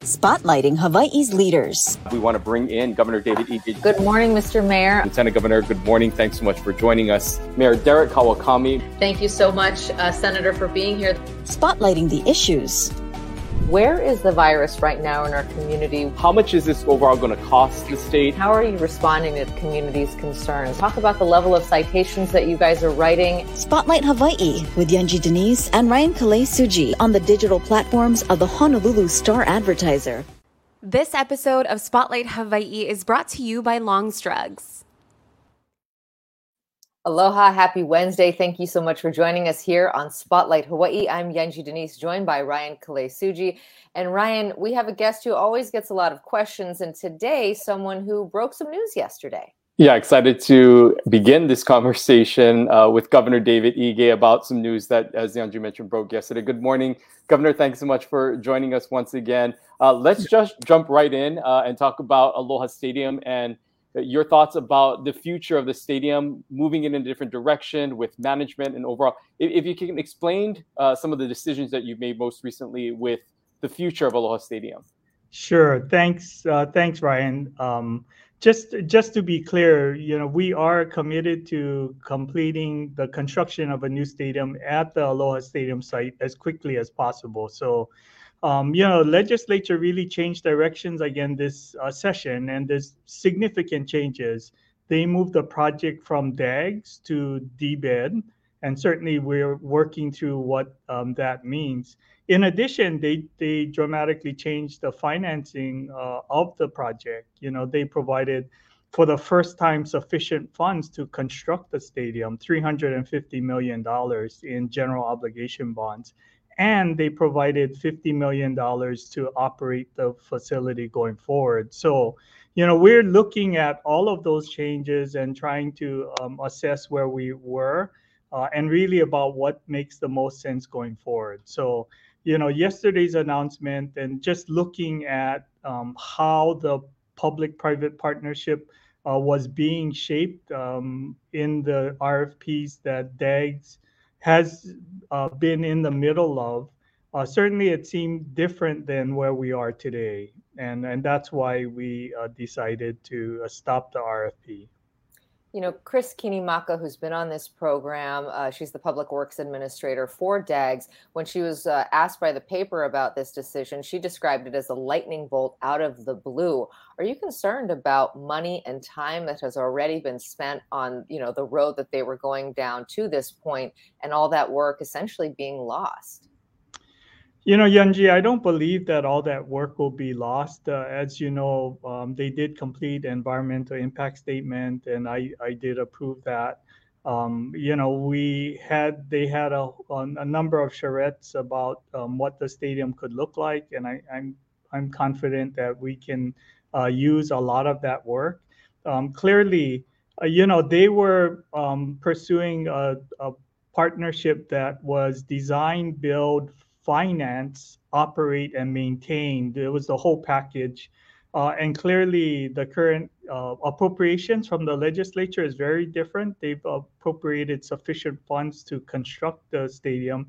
spotlighting Hawaii's leaders. We want to bring in Governor David Ige. Good morning, Mr. Mayor. Lieutenant Governor, good morning. Thanks so much for joining us. Mayor Derek Kawakami. Thank you so much, uh, Senator, for being here. Spotlighting the issues. Where is the virus right now in our community? How much is this overall going to cost the state? How are you responding to the community's concerns? Talk about the level of citations that you guys are writing. Spotlight Hawaii with Yunji de Nies and Ryan Kalei Tsuji on the digital platforms of the Honolulu Star Advertiser. This episode of Spotlight Hawaii is brought to you by Long's Drugs. Aloha, happy Wednesday. Thank you so much for joining us here on Spotlight Hawaii. I'm Yunji de Nies, joined by Ryan Kalei Tsuji. And Ryan, we have a guest who always gets a lot of questions, and today, someone who broke some news yesterday. Yeah, excited to begin this conversation uh, with Governor David Ige about some news that, as Yunji mentioned, broke yesterday. Good morning, Governor. Thanks so much for joining us once again. Uh, let's just jump right in uh, and talk about Aloha Stadium and your thoughts about the future of the stadium, moving it in a different direction with management and overall. If, if you can explain uh, some of the decisions that you've made most recently with the future of Aloha Stadium. Sure. Thanks. Uh, thanks, Ryan. Um, just just to be clear, you know, we are committed to completing the construction of a new stadium at the Aloha Stadium site as quickly as possible. So um, you know, legislature really changed directions again this uh, session, and there's significant changes. They moved the project from DAGS to DBED, and certainly we're working through what um, that means. In addition, they they dramatically changed the financing uh, of the project. You know, they provided for the first time sufficient funds to construct the stadium, $350 million in general obligation bonds and they provided $50 million to operate the facility going forward. So, you know, we're looking at all of those changes and trying to um, assess where we were uh, and really about what makes the most sense going forward. So, you know, yesterday's announcement and just looking at um, how the public private partnership uh, was being shaped um, in the RFPs that DAGS has uh, been in the middle of, uh, certainly it seemed different than where we are today. And, and that's why we uh, decided to uh, stop the RFP you know, Chris Kinimaka, who's been on this program, uh, she's the public works administrator for DAGS. When she was uh, asked by the paper about this decision, she described it as a lightning bolt out of the blue. Are you concerned about money and time that has already been spent on, you know, the road that they were going down to this point, and all that work essentially being lost? You know, Yunji, I don't believe that all that work will be lost. Uh, as you know, um, they did complete environmental impact statement, and I, I did approve that. Um, you know, we had they had a, a number of charrettes about um, what the stadium could look like, and I, I'm I'm confident that we can uh, use a lot of that work. Um, clearly, uh, you know, they were um, pursuing a, a partnership that was design, build, finance, operate, and maintain. It was the whole package. Uh, and clearly, the current uh, appropriations from the legislature is very different. They've appropriated sufficient funds to construct the stadium,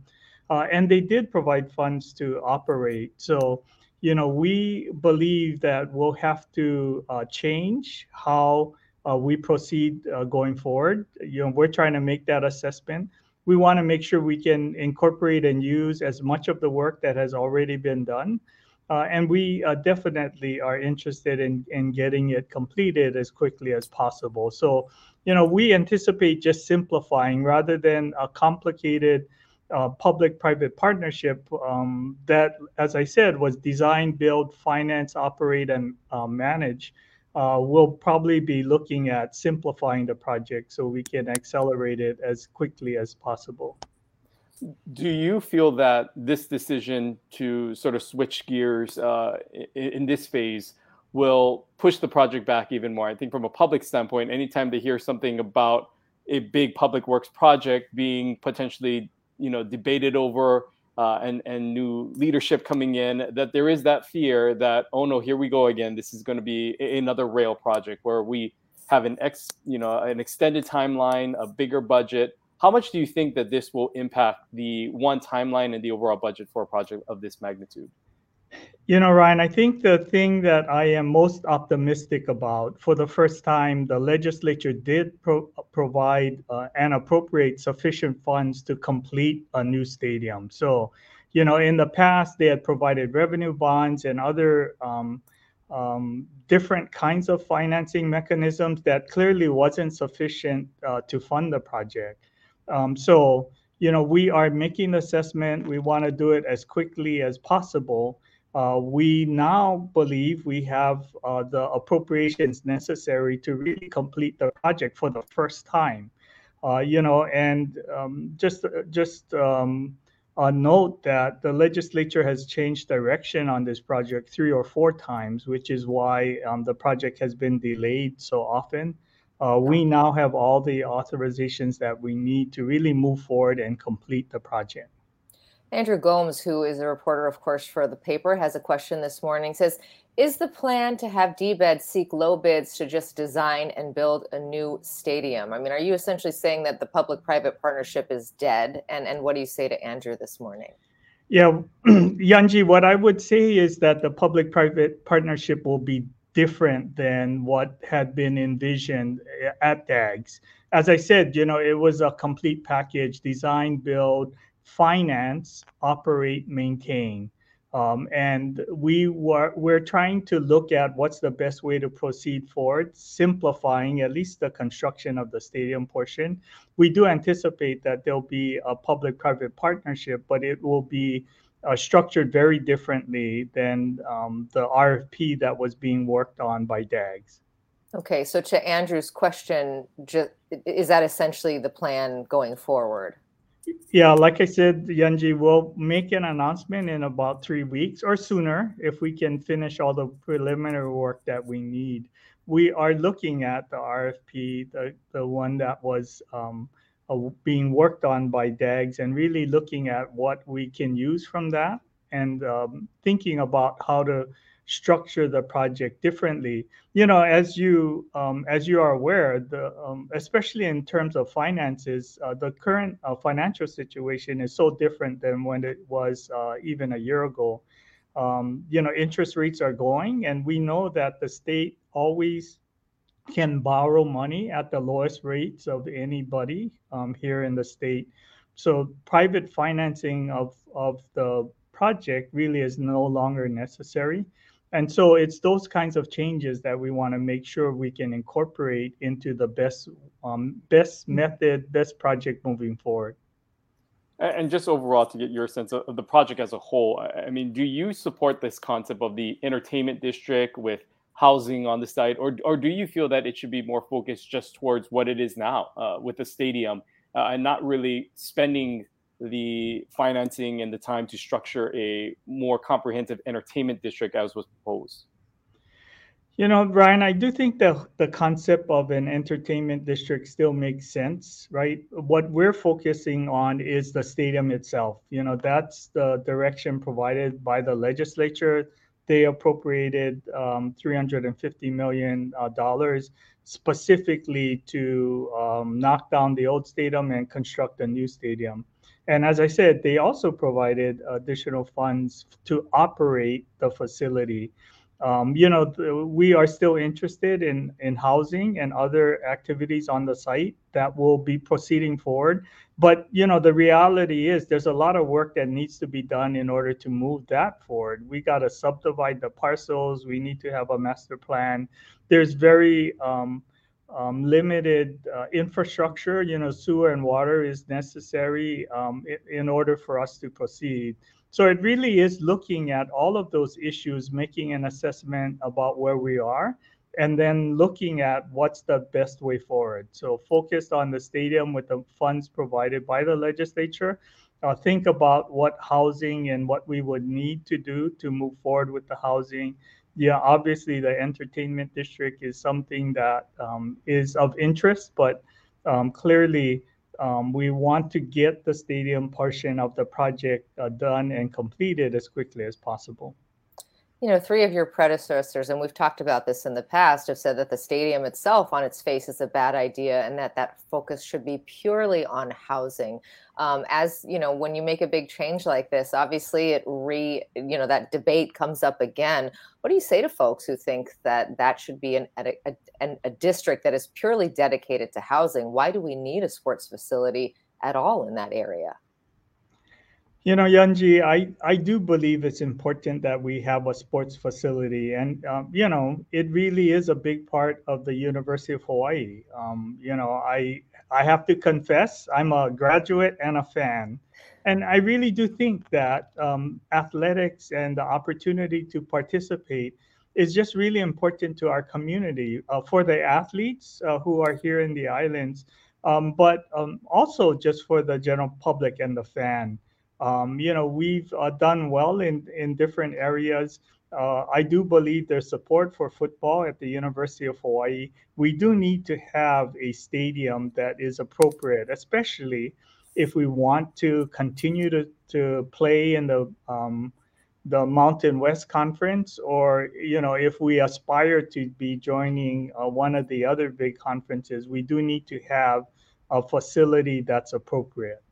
uh, and they did provide funds to operate. So, you know, we believe that we'll have to uh, change how uh, we proceed uh, going forward. You know, we're trying to make that assessment we want to make sure we can incorporate and use as much of the work that has already been done. Uh, and we uh, definitely are interested in, in getting it completed as quickly as possible. So, you know, we anticipate just simplifying rather than a complicated uh, public-private partnership um, that, as I said, was design, build, finance, operate, and uh, manage uh, we'll probably be looking at simplifying the project so we can accelerate it as quickly as possible. Do you feel that this decision to sort of switch gears uh, in, in, this phase will push the project back even more? I think from a public standpoint, anytime they hear something about a big public works project being potentially, you know, debated over uh, and and new leadership coming in that there is that fear that oh no here we go again. This is going to be another rail project where we have an ex you know an extended timeline a bigger budget. How much do you think that this will impact the one timeline and the overall budget for a project of this magnitude You know, Ryan, I think the thing that I am most optimistic about for the first time, the legislature did pro- provide uh, and appropriate sufficient funds to complete a new stadium. So, you know, in the past, they had provided revenue bonds and other um, um, different kinds of financing mechanisms that clearly wasn't sufficient uh, to fund the project. Um, so, you know, we are making the assessment. We want to do it as quickly as possible. Uh, we now believe we have uh, the appropriations necessary to really complete the project for the first time. Uh, you know, and um, just just um, a note that the legislature has changed direction on this project three or four times, which is why um, the project has been delayed so often. Uh, we now have all the authorizations that we need to really move forward and complete the project. Andrew Gomes, who is a reporter, of course, for the paper, has a question this morning. Says, "Is the plan to have DBED seek low bids to just design and build a new stadium?" I mean, are you essentially saying that the public-private partnership is dead? And and what do you say to Andrew this morning? Yeah, Yunji, what I would say is that the public-private partnership will be different than what had been envisioned eh, at DAGS. As I said, you know, it was a complete package: design, build finance, operate, maintain. Um, and we were we're trying to look at what's the best way to proceed forward, simplifying at least the construction of the stadium portion. We do anticipate that there'll be a public-private partnership, but it will be uh, structured very differently than um, the RFP that was being worked on by DAGS. Okay, so to Andrew's question, is that essentially the plan going forward? Yeah, like I said, Yunji, we'll make an announcement in about three weeks or sooner if we can finish all the preliminary work that we need. We are looking at the RFP, the, the one that was um, being worked on by DAGS, and really looking at what we can use from that and um, thinking about how to structure the project differently. You know, as you um, as you are aware, the um, especially in terms of finances, uh, the current uh, financial situation is so different than when it was uh, even a year ago. Um, you know, interest rates are going, and we know that the state always can borrow money at the lowest rates of anybody um, here in the state. So private financing of of the project really is no longer necessary and so it's those kinds of changes that we want to make sure we can incorporate into the best um, best method best project moving forward. And just overall to get your sense of the project as a whole i mean do you support this concept of the entertainment district with housing on the site? Or, or do you feel that it should be more focused just towards what it is now uh, with the stadium uh, and not really spending the financing and the time to structure a more comprehensive entertainment district as was proposed? You know, Brian, I do think the the concept of an entertainment district still makes sense, right? What we're focusing on is the stadium itself. You know, that's the direction provided by the legislature. They appropriated um, 350 million uh, dollars specifically to um, knock down the old stadium and construct a new stadium. And as I said, they also provided additional funds to operate the facility. Um, you know, we are still interested in, in housing and other activities on the site that will be proceeding forward. But, you know, the reality is there's a lot of work that needs to be done in order to move that forward. We got to subdivide the parcels. We need to have a master plan. There's very um, um, limited uh, infrastructure, you know, sewer and water is necessary um, in, order for us to proceed. So it really is looking at all of those issues, making an assessment about where we are, and then looking at what's the best way forward. So focused on the stadium with the funds provided by the legislature. Uh, think about what housing and what we would need to do to move forward with the housing yeah, obviously the entertainment district is something that um, is of interest, but um, clearly um, we want to get the stadium portion of the project uh, done and completed as quickly as possible. You know, three of your predecessors, and we've talked about this in the past, have said that the stadium itself on its face is a bad idea and that that focus should be purely on housing. Um, as you know, when you make a big change like this, obviously it re, you know, that debate comes up again. What do you say to folks who think that that should be an, a, a, a district that is purely dedicated to housing? Why do we need a sports facility at all in that area? You know, Yunji, I, I do believe it's important that we have a sports facility. And, um, you know, it really is a big part of the University of Hawaii. Um, you know, I, I have to confess, I'm a graduate and a fan. And I really do think that um, athletics and the opportunity to participate is just really important to our community uh, for the athletes uh, who are here in the islands, um, but um, also just for the general public and the fan. Um, you know, we've uh, done well in, in different areas. Uh, I do believe there's support for football at the University of Hawaii. We do need to have a stadium that is appropriate, especially if we want to continue to, to play in the um, the Mountain West Conference, or you know, if we aspire to be joining uh, one of the other big conferences, we do need to have a facility that's appropriate.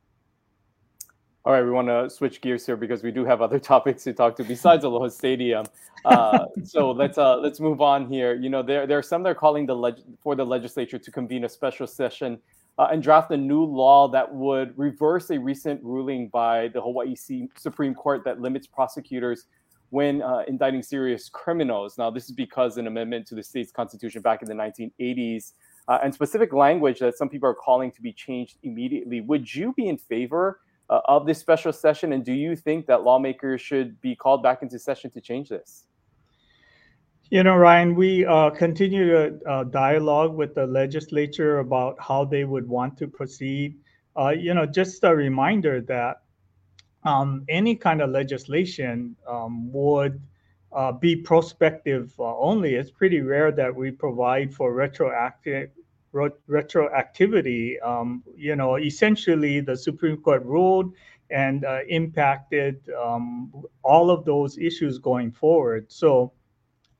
All right, we want to switch gears here because we do have other topics to talk to besides Aloha Stadium. Uh, so let's uh, let's move on here. You know, there there are some that are calling the leg- for the legislature to convene a special session uh, and draft a new law that would reverse a recent ruling by the Hawaii Supreme Court that limits prosecutors when uh, indicting serious criminals. Now, this is because an amendment to the state's constitution back in the 1980s uh, and specific language that some people are calling to be changed immediately. Would you be in favor? Uh, of this special session? And do you think that lawmakers should be called back into session to change this? You know, Ryan, we uh, continue to uh, dialogue with the legislature about how they would want to proceed. Uh, you know, just a reminder that um, any kind of legislation um, would uh, be prospective uh, only. It's pretty rare that we provide for retroactive retroactivity, um, you know, essentially the Supreme Court ruled and uh, impacted um, all of those issues going forward. So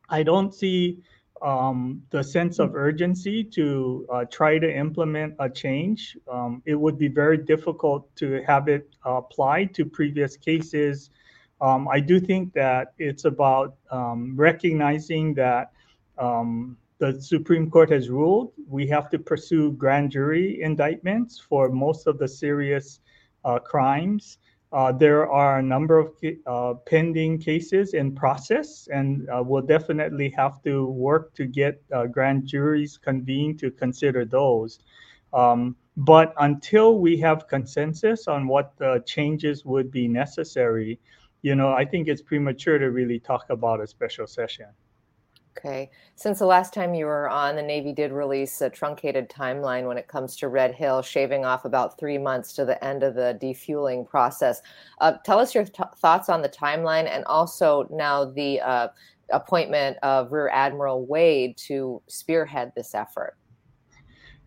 I don't see um, the sense of urgency to uh, try to implement a change. Um, it would be very difficult to have it applied to previous cases. Um, I do think that it's about um, recognizing that the Supreme Court has ruled we have to pursue grand jury indictments for most of the serious uh, crimes. Uh, there are a number of uh, pending cases in process, and uh, we'll definitely have to work to get uh, grand juries convened to consider those. Um, but until we have consensus on what the changes would be necessary, you know, I think it's premature to really talk about a special session. Okay. Since the last time you were on, the Navy did release a truncated timeline when it comes to Red Hill, shaving off about three months to the end of the defueling process. Uh, tell us your th- thoughts on the timeline and also now the uh, appointment of Rear Admiral Wade to spearhead this effort.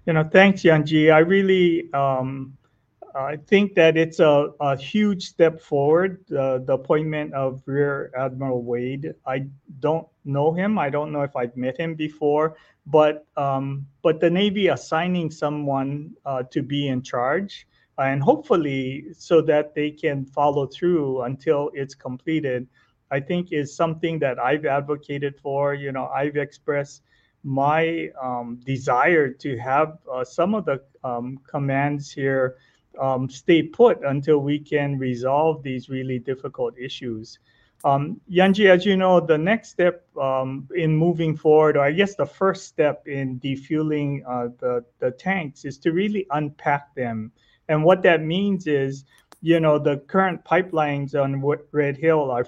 You know, thanks, Yunji. I really um, I think that it's a, a huge step forward, uh, the appointment of Rear Admiral Wade. I don't know him. I don't know if I've met him before, but um, but the Navy assigning someone uh, to be in charge, and hopefully so that they can follow through until it's completed, I think is something that I've advocated for. You know, I've expressed my um, desire to have uh, some of the um, commands here um, stay put until we can resolve these really difficult issues. Um, Yunji, as you know, the next step um, in moving forward, or I guess the first step in defueling uh, the, the tanks, is to really unpack them. And what that means is, you know, the current pipelines on Red Hill are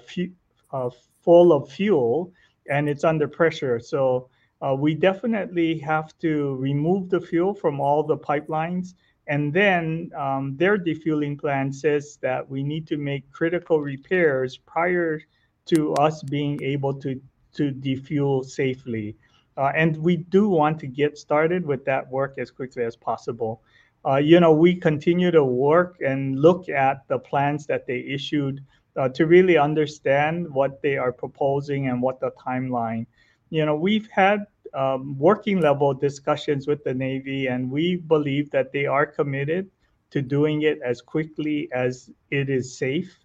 uh, full of fuel and it's under pressure. So uh, we definitely have to remove the fuel from all the pipelines and then um, their defueling plan says that we need to make critical repairs prior to us being able to, to defuel safely. Uh, and we do want to get started with that work as quickly as possible. Uh, you know, we continue to work and look at the plans that they issued uh, to really understand what they are proposing and what the timeline. You know, we've had um, working level discussions with the Navy, and we believe that they are committed to doing it as quickly as it is safe.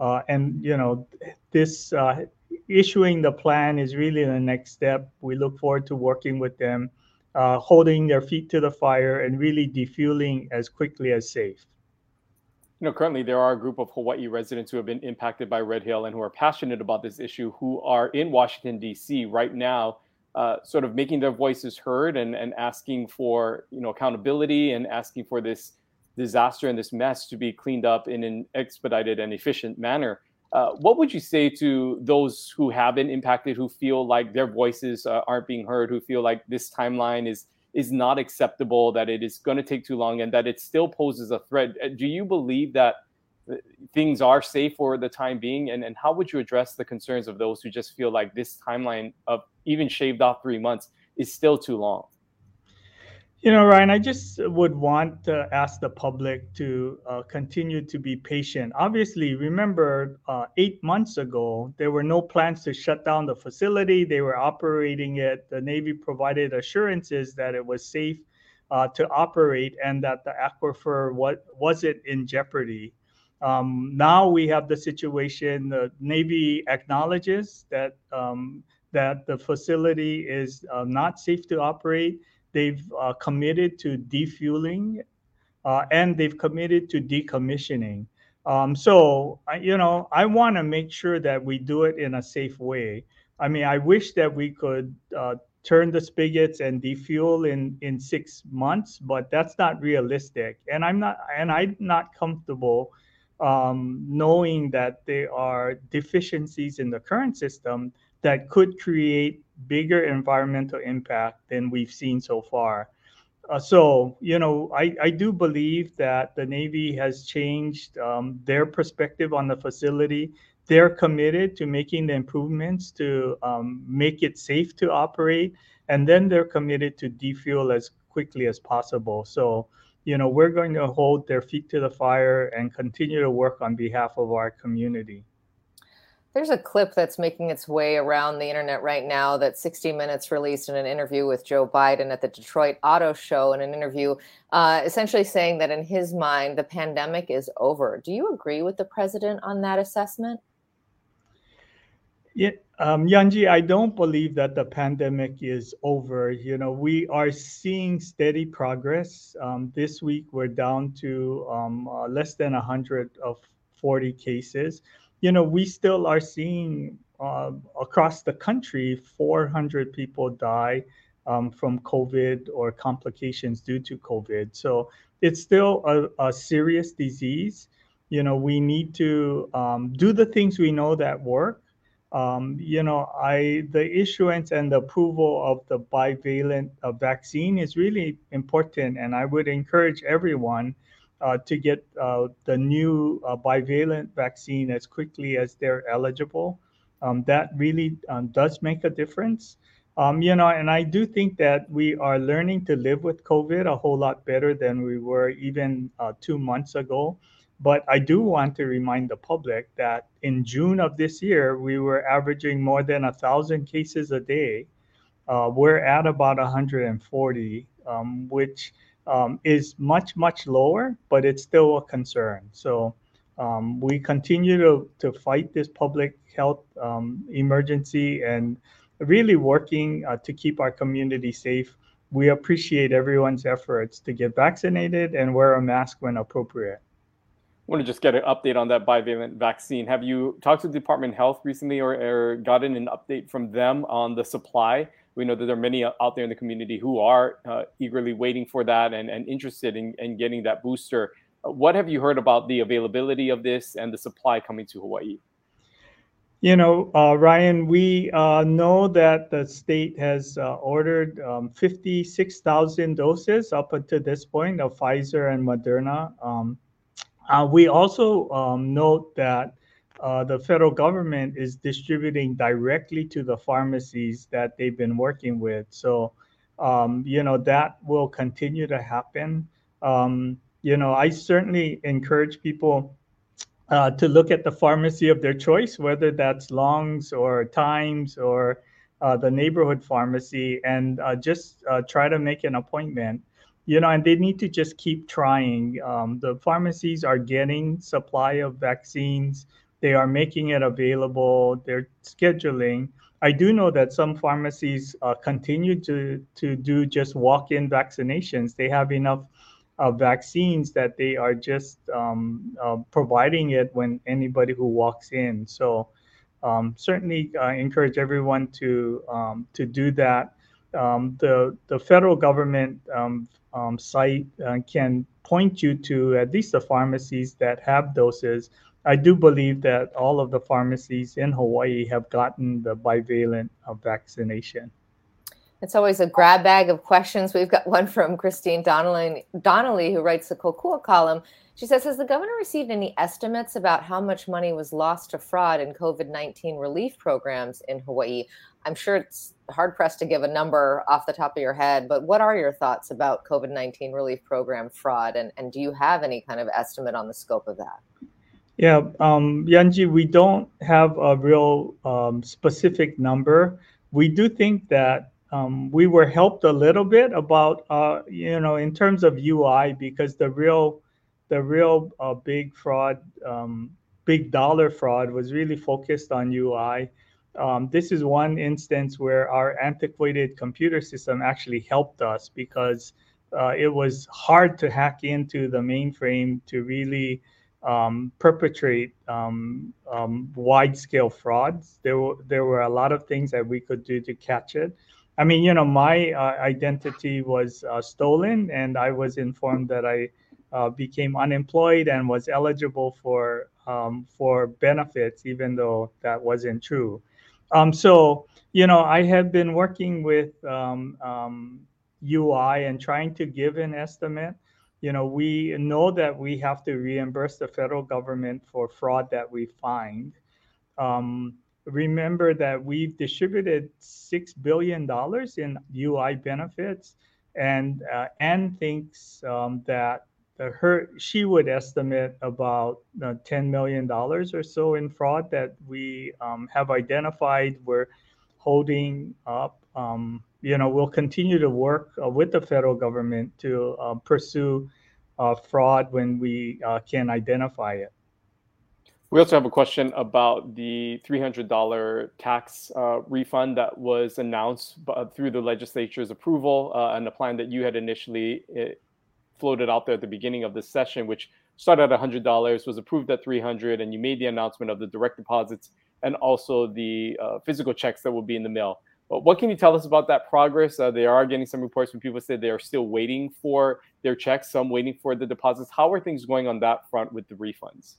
Uh, and you know, this uh, issuing the plan is really the next step. We look forward to working with them, uh, holding their feet to the fire, and really defueling as quickly as safe. You know, currently there are a group of Hawaii residents who have been impacted by Red Hill and who are passionate about this issue, who are in Washington D.C. right now, uh, sort of making their voices heard and, and asking for you know accountability and asking for this disaster and this mess to be cleaned up in an expedited and efficient manner. Uh, what would you say to those who have been impacted, who feel like their voices uh, aren't being heard, who feel like this timeline is is not acceptable, that it is going to take too long, and that it still poses a threat? Uh, do you believe that uh, things are safe for the time being, and and how would you address the concerns of those who just feel like this timeline of even shaved off three months is still too long? You know, Ryan, I just would want to ask the public to uh, continue to be patient. Obviously, remember uh, eight months ago, there were no plans to shut down the facility. They were operating it. The Navy provided assurances that it was safe uh, to operate and that the aquifer was, wasn't in jeopardy. Um, now we have the situation, the Navy acknowledges that, um, that the facility is uh, not safe to operate they've uh, committed to defueling uh, and they've committed to decommissioning. Um, so, you know, I want to make sure that we do it in a safe way. I mean, I wish that we could uh, turn the spigots and defuel in in six months, but that's not realistic. And I'm not, and I'm not comfortable um, knowing that there are deficiencies in the current system that could create bigger environmental impact than we've seen so far. Uh, so, you know, I, I do believe that the Navy has changed um, their perspective on the facility. They're committed to making the improvements to um, make it safe to operate, and then they're committed to defuel as quickly as possible. So, you know, we're going to hold their feet to the fire and continue to work on behalf of our community. There's a clip that's making its way around the internet right now that 60 Minutes released in an interview with Joe Biden at the Detroit Auto Show, in an interview uh, essentially saying that in his mind, the pandemic is over. Do you agree with the president on that assessment? Yeah, um, Yunji, I don't believe that the pandemic is over. You know, we are seeing steady progress. Um, this week, we're down to um, uh, less than 100 of 40 cases you know, we still are seeing uh, across the country 400 people die um, from COVID or complications due to COVID. So it's still a, a serious disease. You know, we need to um, do the things we know that work. Um, you know, I the issuance and the approval of the bivalent uh, vaccine is really important, and I would encourage everyone to get uh, the new uh, bivalent vaccine as quickly as they're eligible. Um, that really um, does make a difference. Um, you know, and I do think that we are learning to live with COVID a whole lot better than we were even uh, two months ago. But I do want to remind the public that in June of this year, we were averaging more than a thousand cases a day. Uh, we're at about 140, um, which um, is much, much lower, but it's still a concern. So um, we continue to, to fight this public health um, emergency and really working uh, to keep our community safe. We appreciate everyone's efforts to get vaccinated and wear a mask when appropriate. I want to just get an update on that bivalent vaccine. Have you talked to Department of Health recently or, or gotten an update from them on the supply? We know that there are many out there in the community who are uh, eagerly waiting for that and, and interested in, in getting that booster. Uh, what have you heard about the availability of this and the supply coming to Hawaii? You know, uh, Ryan, we uh, know that the state has uh, ordered um, 56,000 doses up until this point of Pfizer and Moderna. Um, uh, we also um, note that uh, the federal government is distributing directly to the pharmacies that they've been working with. So, um, you know, that will continue to happen. Um, you know, I certainly encourage people uh, to look at the pharmacy of their choice, whether that's Longs or Times or uh, the neighborhood pharmacy, and uh, just uh, try to make an appointment. You know, and they need to just keep trying. Um, the pharmacies are getting supply of vaccines. They are making it available. They're scheduling. I do know that some pharmacies uh, continue to to do just walk-in vaccinations. They have enough uh, vaccines that they are just um, uh, providing it when anybody who walks in. So um, certainly uh, encourage everyone to um, to do that. Um, the the federal government um, um, site uh, can point you to at least the pharmacies that have doses. I do believe that all of the pharmacies in Hawaii have gotten the bivalent vaccination. It's always a grab bag of questions. We've got one from Christine Donnelly, Donnelly who writes the Kokua column. She says, Has the governor received any estimates about how much money was lost to fraud in COVID 19 relief programs in Hawaii? I'm sure it's hard pressed to give a number off the top of your head, but what are your thoughts about COVID 19 relief program fraud? And, and do you have any kind of estimate on the scope of that? Yeah, um, Yunji, we don't have a real um, specific number. We do think that um, we were helped a little bit about uh, you know in terms of UI because the real the real uh, big fraud um, big dollar fraud was really focused on UI. Um, this is one instance where our antiquated computer system actually helped us because uh, it was hard to hack into the mainframe to really um, perpetrate um, um, wide scale frauds. There were there were a lot of things that we could do to catch it. I mean, you know, my uh, identity was uh, stolen, and I was informed that I uh, became unemployed and was eligible for um, for benefits, even though that wasn't true. Um, so, you know, I have been working with um, UI um, and trying to give an estimate. You know, we know that we have to reimburse the federal government for fraud that we find. Um, remember that we've distributed $6 billion in UI benefits. And uh, Anne thinks um, that her she would estimate about uh, $10 million or so in fraud that we um, have identified we're holding up. Um, you know, we'll continue to work uh, with the federal government to uh, pursue uh, fraud when we uh, can identify it. We also have a question about the $300 tax uh, refund that was announced uh, through the legislature's approval and the plan that you had initially floated out there at the beginning of this session, which started at $100, was approved at 300 and you made the announcement of the direct deposits and also the physical checks that will be in the mail. What can you tell us about that progress? Uh, they are getting some reports when people say they are still waiting for their checks, some waiting for the deposits. How are things going on that front with the refunds?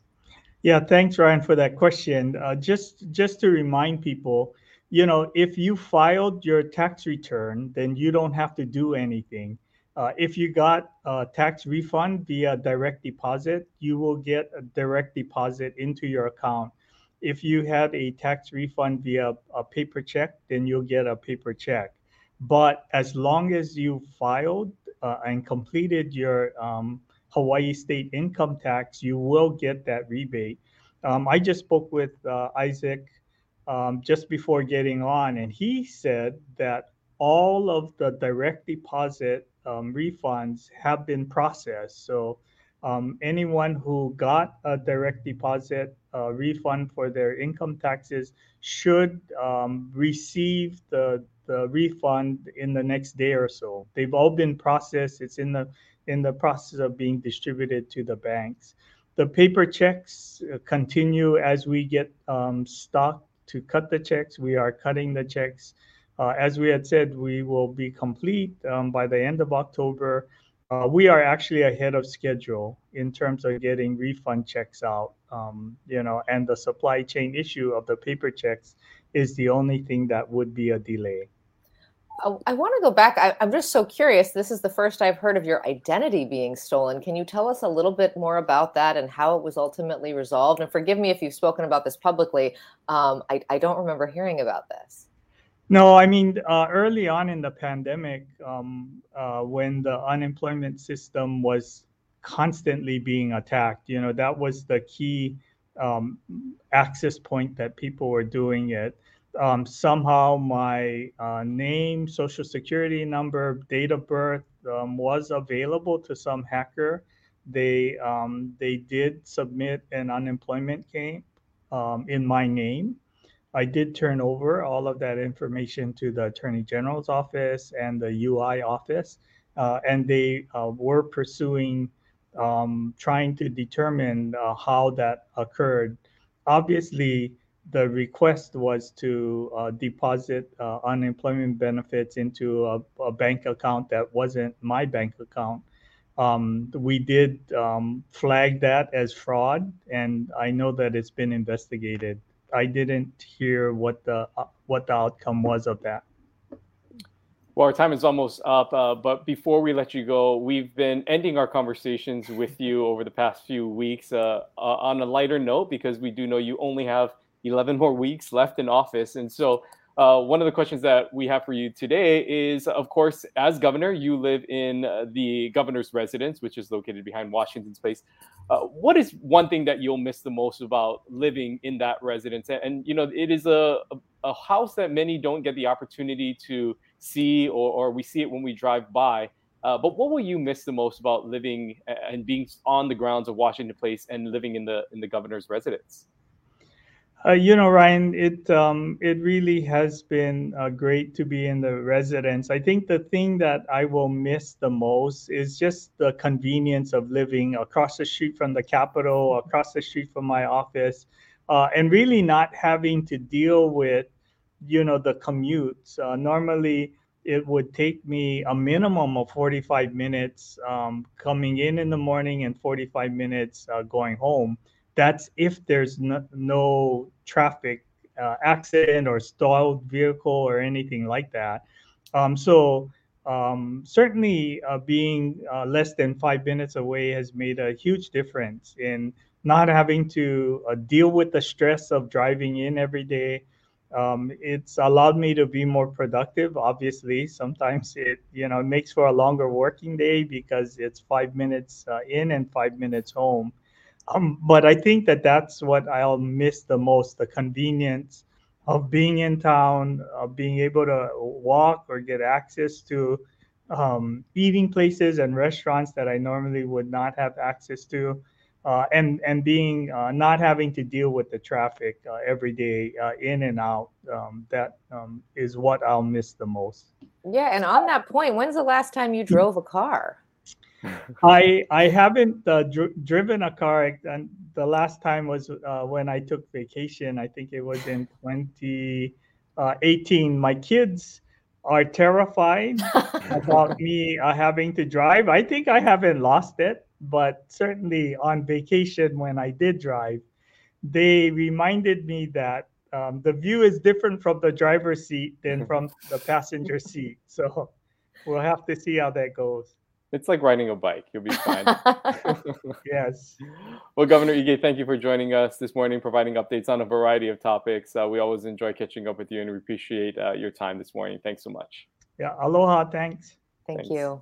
Yeah, thanks, Ryan, for that question. Uh, just just to remind people, you know, if you filed your tax return, then you don't have to do anything. Uh, if you got a tax refund via direct deposit, you will get a direct deposit into your account. If you had a tax refund via a paper check, then you'll get a paper check. But as long as you filed uh, and completed your um, Hawaii state income tax, you will get that rebate. Um, I just spoke with uh, Isaac um, just before getting on, and he said that all of the direct deposit um, refunds have been processed. So um, anyone who got a direct deposit uh, refund for their income taxes should um, receive the the refund in the next day or so. They've all been processed. It's in the in the process of being distributed to the banks. The paper checks uh, continue as we get um, stock to cut the checks. We are cutting the checks. Uh, as we had said, we will be complete um, by the end of October. Uh, we are actually ahead of schedule in terms of getting refund checks out. Um, you know, and the supply chain issue of the paper checks is the only thing that would be a delay. Oh, I want to go back. I, am just so curious. This is the first I've heard of your identity being stolen. Can you tell us a little bit more about that and how it was ultimately resolved? And forgive me if you've spoken about this publicly. Um, I, I, don't remember hearing about this. No, I mean, uh, early on in the pandemic, um, uh, when the unemployment system was constantly being attacked, you know, that was the key um, access point that people were doing it. Um, somehow my uh, name, social security number, date of birth um, was available to some hacker. They um, they did submit an unemployment claim um, in my name. I did turn over all of that information to the Attorney General's office and the UI office, uh, and they uh, were pursuing um, trying to determine uh, how that occurred. Obviously, the request was to uh, deposit uh, unemployment benefits into a, a, bank account that wasn't my bank account. Um, we did um, flag that as fraud, and I know that it's been investigated. I didn't hear what the uh, what the outcome was of that. Well, our time is almost up, uh, but before we let you go, we've been ending our conversations with you over the past few weeks uh, uh, on a lighter note because we do know you only have 11 more weeks left in office. And so, uh, one of the questions that we have for you today is of course, as governor, you live in uh, the governor's residence, which is located behind Washington's place. Uh, what is one thing that you'll miss the most about living in that residence? And, and you know, it is a, a house that many don't get the opportunity to see, or, or we see it when we drive by. Uh, but what will you miss the most about living and being on the grounds of Washington Place and living in the in the governor's residence? Uh, you know, Ryan, it um, it really has been uh, great to be in the residence. I think the thing that I will miss the most is just the convenience of living across the street from the Capitol, across the street from my office, uh, and really not having to deal with you know the commutes uh, normally it would take me a minimum of 45 minutes um, coming in in the morning and 45 minutes uh, going home. That's if there's no, no traffic uh, accident or stalled vehicle or anything like that. Um, so um, certainly uh, being uh, less than five minutes away has made a huge difference in not having to uh, deal with the stress of driving in every day um, it's allowed me to be more productive obviously. Sometimes it you know makes for a longer working day because it's five minutes uh, in and five minutes home. Um, but i think that that's what i'll miss the most the convenience of being in town of being able to walk or get access to um, eating places and restaurants that i normally would not have access to uh, and and being uh, not having to deal with the traffic uh, every day uh, in and out um, that um, is what I'll miss the most. Yeah, and on that point, when's the last time you drove a car? I I haven't uh, dr- driven a car, and the last time was uh, when I took vacation. I think it was in 2018. My kids are terrified about me having to drive. I think I haven't lost it but certainly on vacation when I did drive, they reminded me that um, the view is different from the driver's seat than from the passenger seat. So we'll have to see how that goes. It's like riding a bike. You'll be fine. yes. Well, Governor Ige, thank you for joining us this morning, providing updates on a variety of topics. Uh, we always enjoy catching up with you and we appreciate uh, your time this morning. Thanks so much. Yeah. Aloha. Thanks. Thank Thanks. you.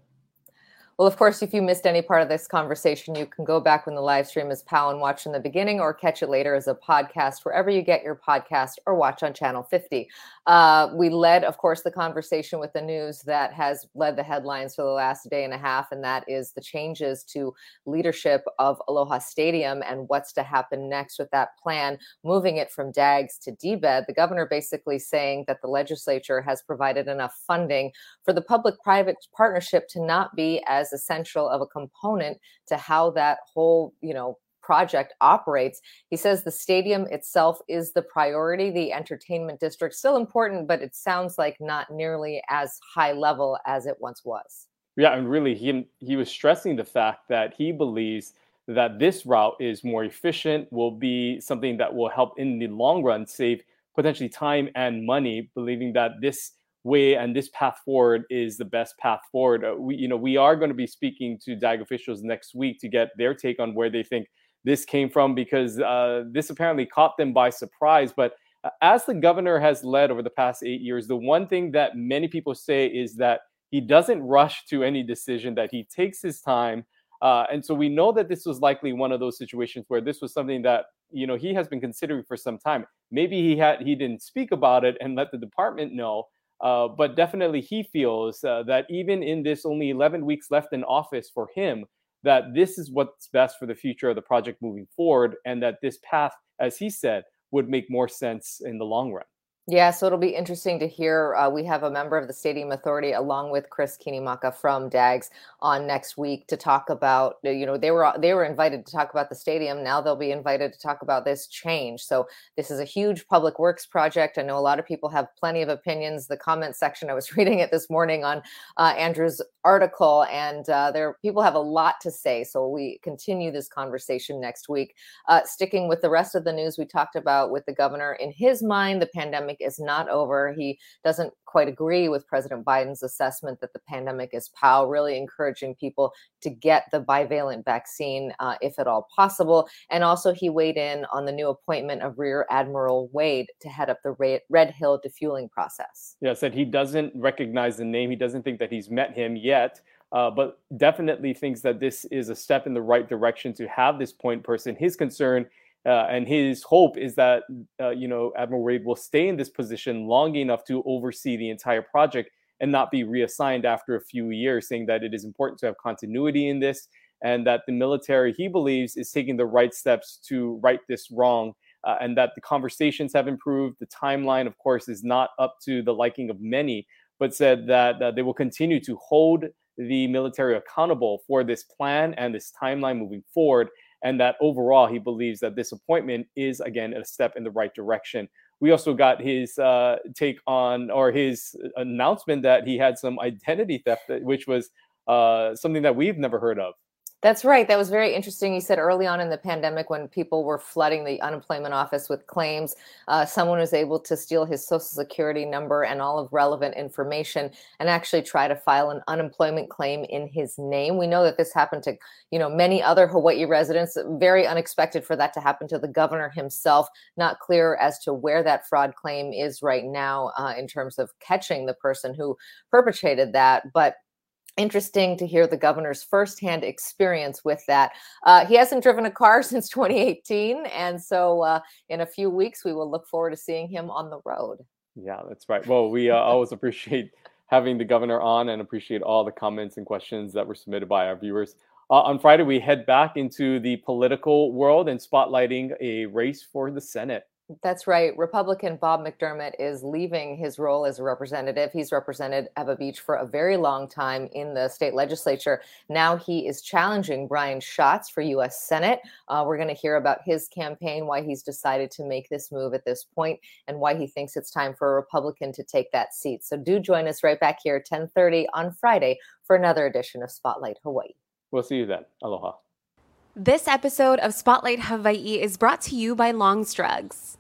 Well, of course, if you missed any part of this conversation, you can go back when the live stream is POW and watch in the beginning or catch it later as a podcast wherever you get your podcast or watch on Channel 50. Uh, we led, of course, the conversation with the news that has led the headlines for the last day and a half, and that is the changes to leadership of Aloha Stadium and what's to happen next with that plan, moving it from DAGS to DBED. The governor basically saying that the legislature has provided enough funding for the public private partnership to not be as essential of a component to how that whole, you know, project operates. He says the stadium itself is the priority. The entertainment district still important, but it sounds like not nearly as high level as it once was. Yeah, and really, he he was stressing the fact that he believes that this route is more efficient, will be something that will help in the long run save potentially time and money, believing that this way and this path forward is the best path forward. Uh, we, you know, we are going to be speaking to DAG officials next week to get their take on where they think this came from because uh, this apparently caught them by surprise. But uh, as the governor has led over the past eight years, the one thing that many people say is that he doesn't rush to any decision, that he takes his time. Uh, and so we know that this was likely one of those situations where this was something that you know he has been considering for some time. Maybe he had he didn't speak about it and let the department know, uh, but definitely he feels uh, that even in this only 11 weeks left in office for him, that this is what's best for the future of the project moving forward, and that this path, as he said, would make more sense in the long run. Yeah, so it'll be interesting to hear. Uh, we have a member of the Stadium Authority along with Chris Kinimaka from DAGS on next week to talk about. You know, they were they were invited to talk about the stadium. Now they'll be invited to talk about this change. So this is a huge public works project. I know a lot of people have plenty of opinions. The comment section I was reading it this morning on uh, Andrew's article, and uh, there people have a lot to say. So we continue this conversation next week. Uh, sticking with the rest of the news we talked about with the governor, in his mind, the pandemic is not over. He doesn't quite agree with President Biden's assessment that the pandemic is POW, really encouraging people to get the bivalent vaccine uh, if at all possible. And also, he weighed in on the new appointment of Rear Admiral Wade to head up the Red Hill defueling process. Yeah, said he doesn't recognize the name. He doesn't think that he's met him yet. Uh, but definitely thinks that this is a step in the right direction to have this point person. His concern uh, and his hope is that uh, you know Admiral Wade will stay in this position long enough to oversee the entire project and not be reassigned after a few years, saying that it is important to have continuity in this and that the military, he believes, is taking the right steps to right this wrong. Uh, and that the conversations have improved. The timeline, of course, is not up to the liking of many, but said that they will continue to hold the military accountable for this plan and this timeline moving forward and that overall he believes that this appointment is again a step in the right direction. We also got his uh, take on or his announcement that he had some identity theft, which was uh, something that we've never heard of. That's right. That was very interesting. You said early on in the pandemic, when people were flooding the unemployment office with claims, uh, someone was able to steal his social security number and all of relevant information and actually try to file an unemployment claim in his name. We know that this happened to, you know, many other Hawaii residents. Very unexpected for that to happen to the governor himself. Not clear as to where that fraud claim is right now uh, in terms of catching the person who perpetrated that. But interesting to hear the governor's firsthand experience with that. Uh, he hasn't driven a car since 2018, and so uh, in a few weeks we will look forward to seeing him on the road. Yeah, that's right. Well, we uh, always appreciate having the governor on and appreciate all the comments and questions that were submitted by our viewers. Uh, on Friday, we head back into the political world and spotlighting a race for the Senate. That's right. Republican Bob McDermott is leaving his role as a representative. He's represented Ewa Beach for a very long time in the state legislature. Now he is challenging Brian Schatz for U.S. Senate. Uh, we're going to hear about his campaign, why he's decided to make this move at this point, and why he thinks it's time for a Republican to take that seat. So do join us right back here, 10:30 on Friday, for another edition of Spotlight Hawaii. We'll see you then. Aloha. This episode of Spotlight Hawaii is brought to you by Long's Drugs.